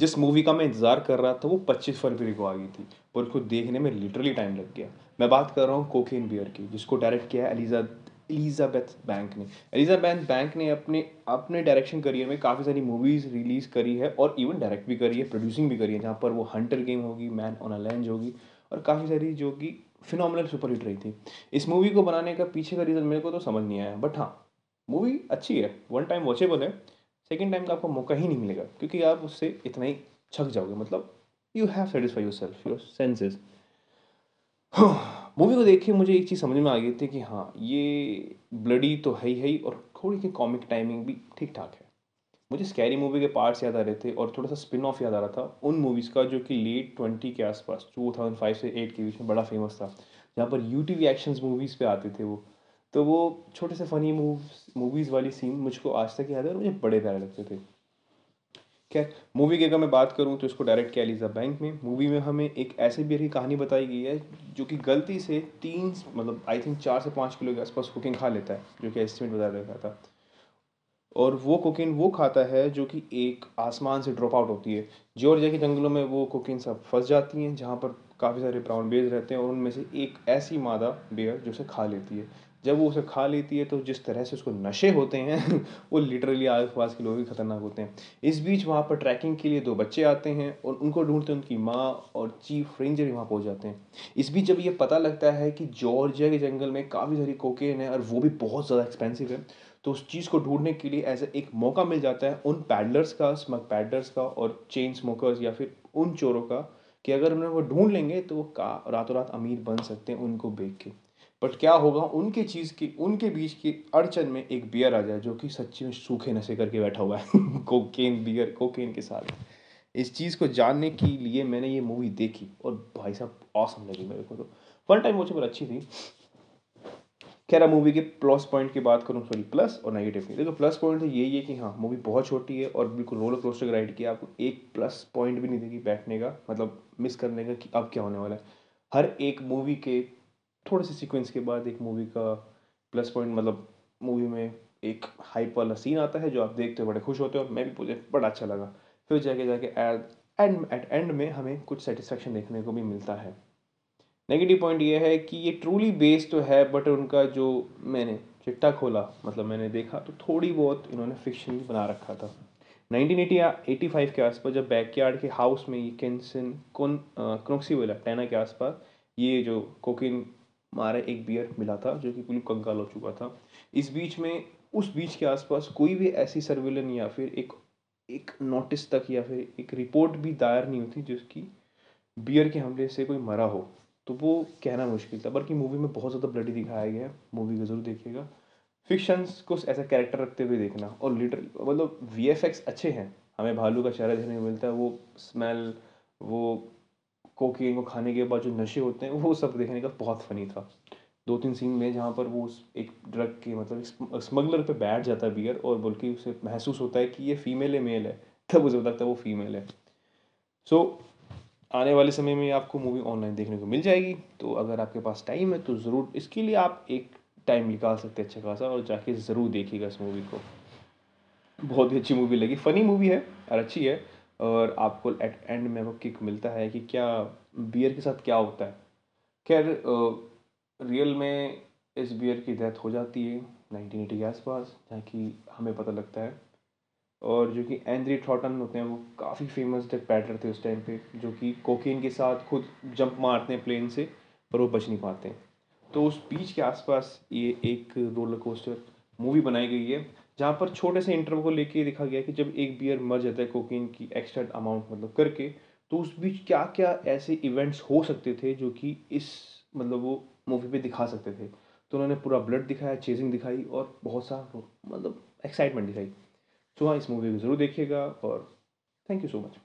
जिस मूवी का मैं इंतज़ार कर रहा था, वो पच्चीस फरवरी को आ गई थी, और उसको देखने में लिटरली टाइम लग गया। मैं बात कर रहा हूँ कोकेन बियर की, जिसको डायरेक्ट किया है एलिजा एलिजाबेथ बैंक ने। एलिजाबेथ बैंक ने अपने अपने डायरेक्शन करियर में काफ़ी सारी मूवीज़ रिलीज़ करी है, और इवन डायरेक्ट भी करी है प्रोड्यूसिंग भी करी है, जहाँ पर वो हंटर गेम होगी मैन ऑन अ लैंड होगी, और काफ़ी सारी जो कि फिनोमिनल सुपर हिट रही थी। इस मूवी को बनाने का पीछे का रीज़न मेरे को तो समझ नहीं आया बट हाँ मूवी अच्छी है वन टाइम वॉचेबल है। सेकेंड टाइम का आपको मौका ही नहीं मिलेगा, क्योंकि आप उससे इतना ही छक जाओगे। मतलब you have satisfy yourself your senses movie को देख के मुझे एक चीज़ समझ में आ गई थी कि हाँ ये ब्लडी तो है ही है ही, और थोड़ी सी कॉमिक टाइमिंग भी ठीक ठाक है। मुझे स्कैरी मूवी के पार्ट्स याद आ रहे थे, और थोड़ा सा स्पिन ऑफ़ याद आ रहा था, उन मूवीज़ का जो कि लेट ट्वेंटी के आसपास टू थाउज़ेंड फाइव से एट के बीच में बड़ा फ़ेमस था, जहाँ पर U T V action movies पे आते थे वो। तो वो छोटे से फ़नी मूव्स मूवीज़ वाली सीन मुझको आज तक याद है और मुझे बड़े प्यारे लगते थे। खैर मूवी की अगर मैं बात करूँ तो इसको डायरेक्ट किया एलिजा बैंक में मूवी में हमें एक ऐसे बियर की कहानी बताई गई है जो कि गलती से तीन मतलब आई थिंक चार से पाँच किलो के आसपास कुकिंग खा लेता है, जो कि एस्टिमेट बता रखा था। और वो कोकिन वो खाता है जो कि एक आसमान से ड्रॉप आउट होती है। जॉर्जिया के जंगलों में वो कोकिन सब फंस जाती हैं, जहाँ पर काफ़ी सारे ब्राउन बेयर रहते हैं और उनमें से एक ऐसी मादा बेयर जो उसे खा लेती है। जब वो उसे खा लेती है तो जिस तरह से उसको नशे होते हैं, वो लिटरली आस पास के लोग भी खतरनाक होते हैं। इस बीच वहाँ पर ट्रैकिंग के लिए दो बच्चे आते हैं और उनको ढूंढते हैं उनकी माँ और चीफ रेंजर वहाँ पहुँच जाते हैं। इस बीच जब ये पता लगता है कि जॉर्जिया के जंगल में काफ़ी सारी कोकेन है और वो भी बहुत ज़्यादा एक्सपेंसिव है तो उस चीज़ को ढूँढने के लिए एज एक मौका मिल जाता है उन पैडलर्स का स्मग पैडलर्स का और चेन स्मोकर्स या फिर उन चोरों का कि अगर उन्हें वो ढूंढ लेंगे तो वो का, रातों रात अमीर बन सकते हैं उनको बेच के। बट क्या होगा, उनके चीज़ की, उनके बीच की अड़चन में एक बियर आ जाए जो कि सच्ची में सूखे नशे करके बैठा हुआ है। कोकेन बियर कोकेन के साथ। इस चीज़ को जानने के लिए मैंने ये मूवी देखी और भाई साहब औसम लगी मेरे को तो। फन टाइम मुझे पर अच्छी थी। खैर मूवी के प्लस पॉइंट की बात करूँ सॉरी प्लस और नेगेटिव की। देखो प्लस पॉइंट तो यही है कि हाँ मूवी बहुत छोटी है और बिल्कुल रोलर कोस्टर राइड की आपको एक प्लस पॉइंट भी नहीं देगी बैठने का मतलब मिस करने का कि अब क्या होने वाला है। हर एक मूवी के थोड़े से सीक्वेंस के बाद एक मूवी का प्लस पॉइंट मतलब मूवी में एक हाइप वाला सीन आता है जो आप देखते हो, बड़े खुश होते हो मैं भी मुझे बड़ा अच्छा लगा। फिर जाके जाके एंड एट एंड में हमें कुछ सेटिस्फेक्शन देखने को भी मिलता है। नेगेटिव पॉइंट ये है कि ये ट्रूली बेस्ड तो है बट उनका जो मैंने चिट्टा खोला मतलब मैंने देखा तो थोड़ी बहुत इन्होंने फिक्शन बना रखा था। 1985 के आसपास जब बैकयार्ड के हाउस में ये कैंसन कौन क्रोक्सी वाला टैना के आसपास, ये जो कोकिन मारे एक बियर मिला था, जो कि बिल्कुल कंकाल हो चुका था। इस बीच में, उस बीच के आसपास कोई भी ऐसी सर्विलन या फिर एक एक नोटिस तक या फिर एक रिपोर्ट भी दायर नहीं होती, जिसकी बियर के हमले से कोई मरा हो। तो वो कहना मुश्किल था, बल्कि मूवी में बहुत ज़्यादा ब्लडी दिखाया गया है। मूवी को ज़रूर देखिएगा। फिक्शंस को ऐसा कैरेक्टर रखते हुए देखना, और लिटर मतलब वीएफएक्स अच्छे हैं। हमें भालू का चेहरा देखने को मिलता है, वो स्मेल वो कोकीन को खाने के बाद जो नशे होते हैं वो सब देखने का बहुत फ़नी था। दो तीन सीन में जहाँ पर वो एक ड्रग के मतलब स्मगलर पे बैठ जाता है बियर और बल्कि उसे महसूस होता है कि ये फीमेल है मेल है। तब उसे लगता है वो फीमेल है। सो so, आने वाले समय में आपको मूवी ऑनलाइन देखने को मिल जाएगी। तो अगर आपके पास टाइम है तो ज़रूर इसके लिए आप एक टाइम निकाल सकते हैं अच्छा खासा और जाके ज़रूर देखिएगा इस मूवी को। बहुत ही अच्छी मूवी लगी। फ़नी मूवी है और अच्छी है। और आपको एट एंड में वो किक मिलता है कि क्या बियर के साथ क्या होता है। खैर रियल में इस बियर की डेथ हो जाती है नाइनटीन एटी के आसपास जहाँ की हमें पता लगता है। और जो कि एंड्री थॉटन होते हैं, वो काफ़ी फ़ेमस पैटर थे उस टाइम पे, जो कि कोकीन के साथ खुद जंप मारते हैं प्लेन से, पर वो बच नहीं पाते। हैं तो उस बीच के आसपास ये एक रोलर कोस्टर मूवी बनाई गई है। जहाँ पर छोटे से इंटरव्यू को लेके देखा गया कि जब एक बियर मर जाता है कोकीन की एक्स्ट्रा अमाउंट मतलब करके तो उस बीच क्या क्या ऐसे इवेंट्स हो सकते थे जो कि इस मतलब वो मूवी पे दिखा सकते थे? तो उन्होंने पूरा ब्लड दिखाया चेजिंग दिखाई और बहुत सा मतलब एक्साइटमेंट दिखाई। सो हाँ इस मूवी को ज़रूर देखिएगा और थैंक यू सो मच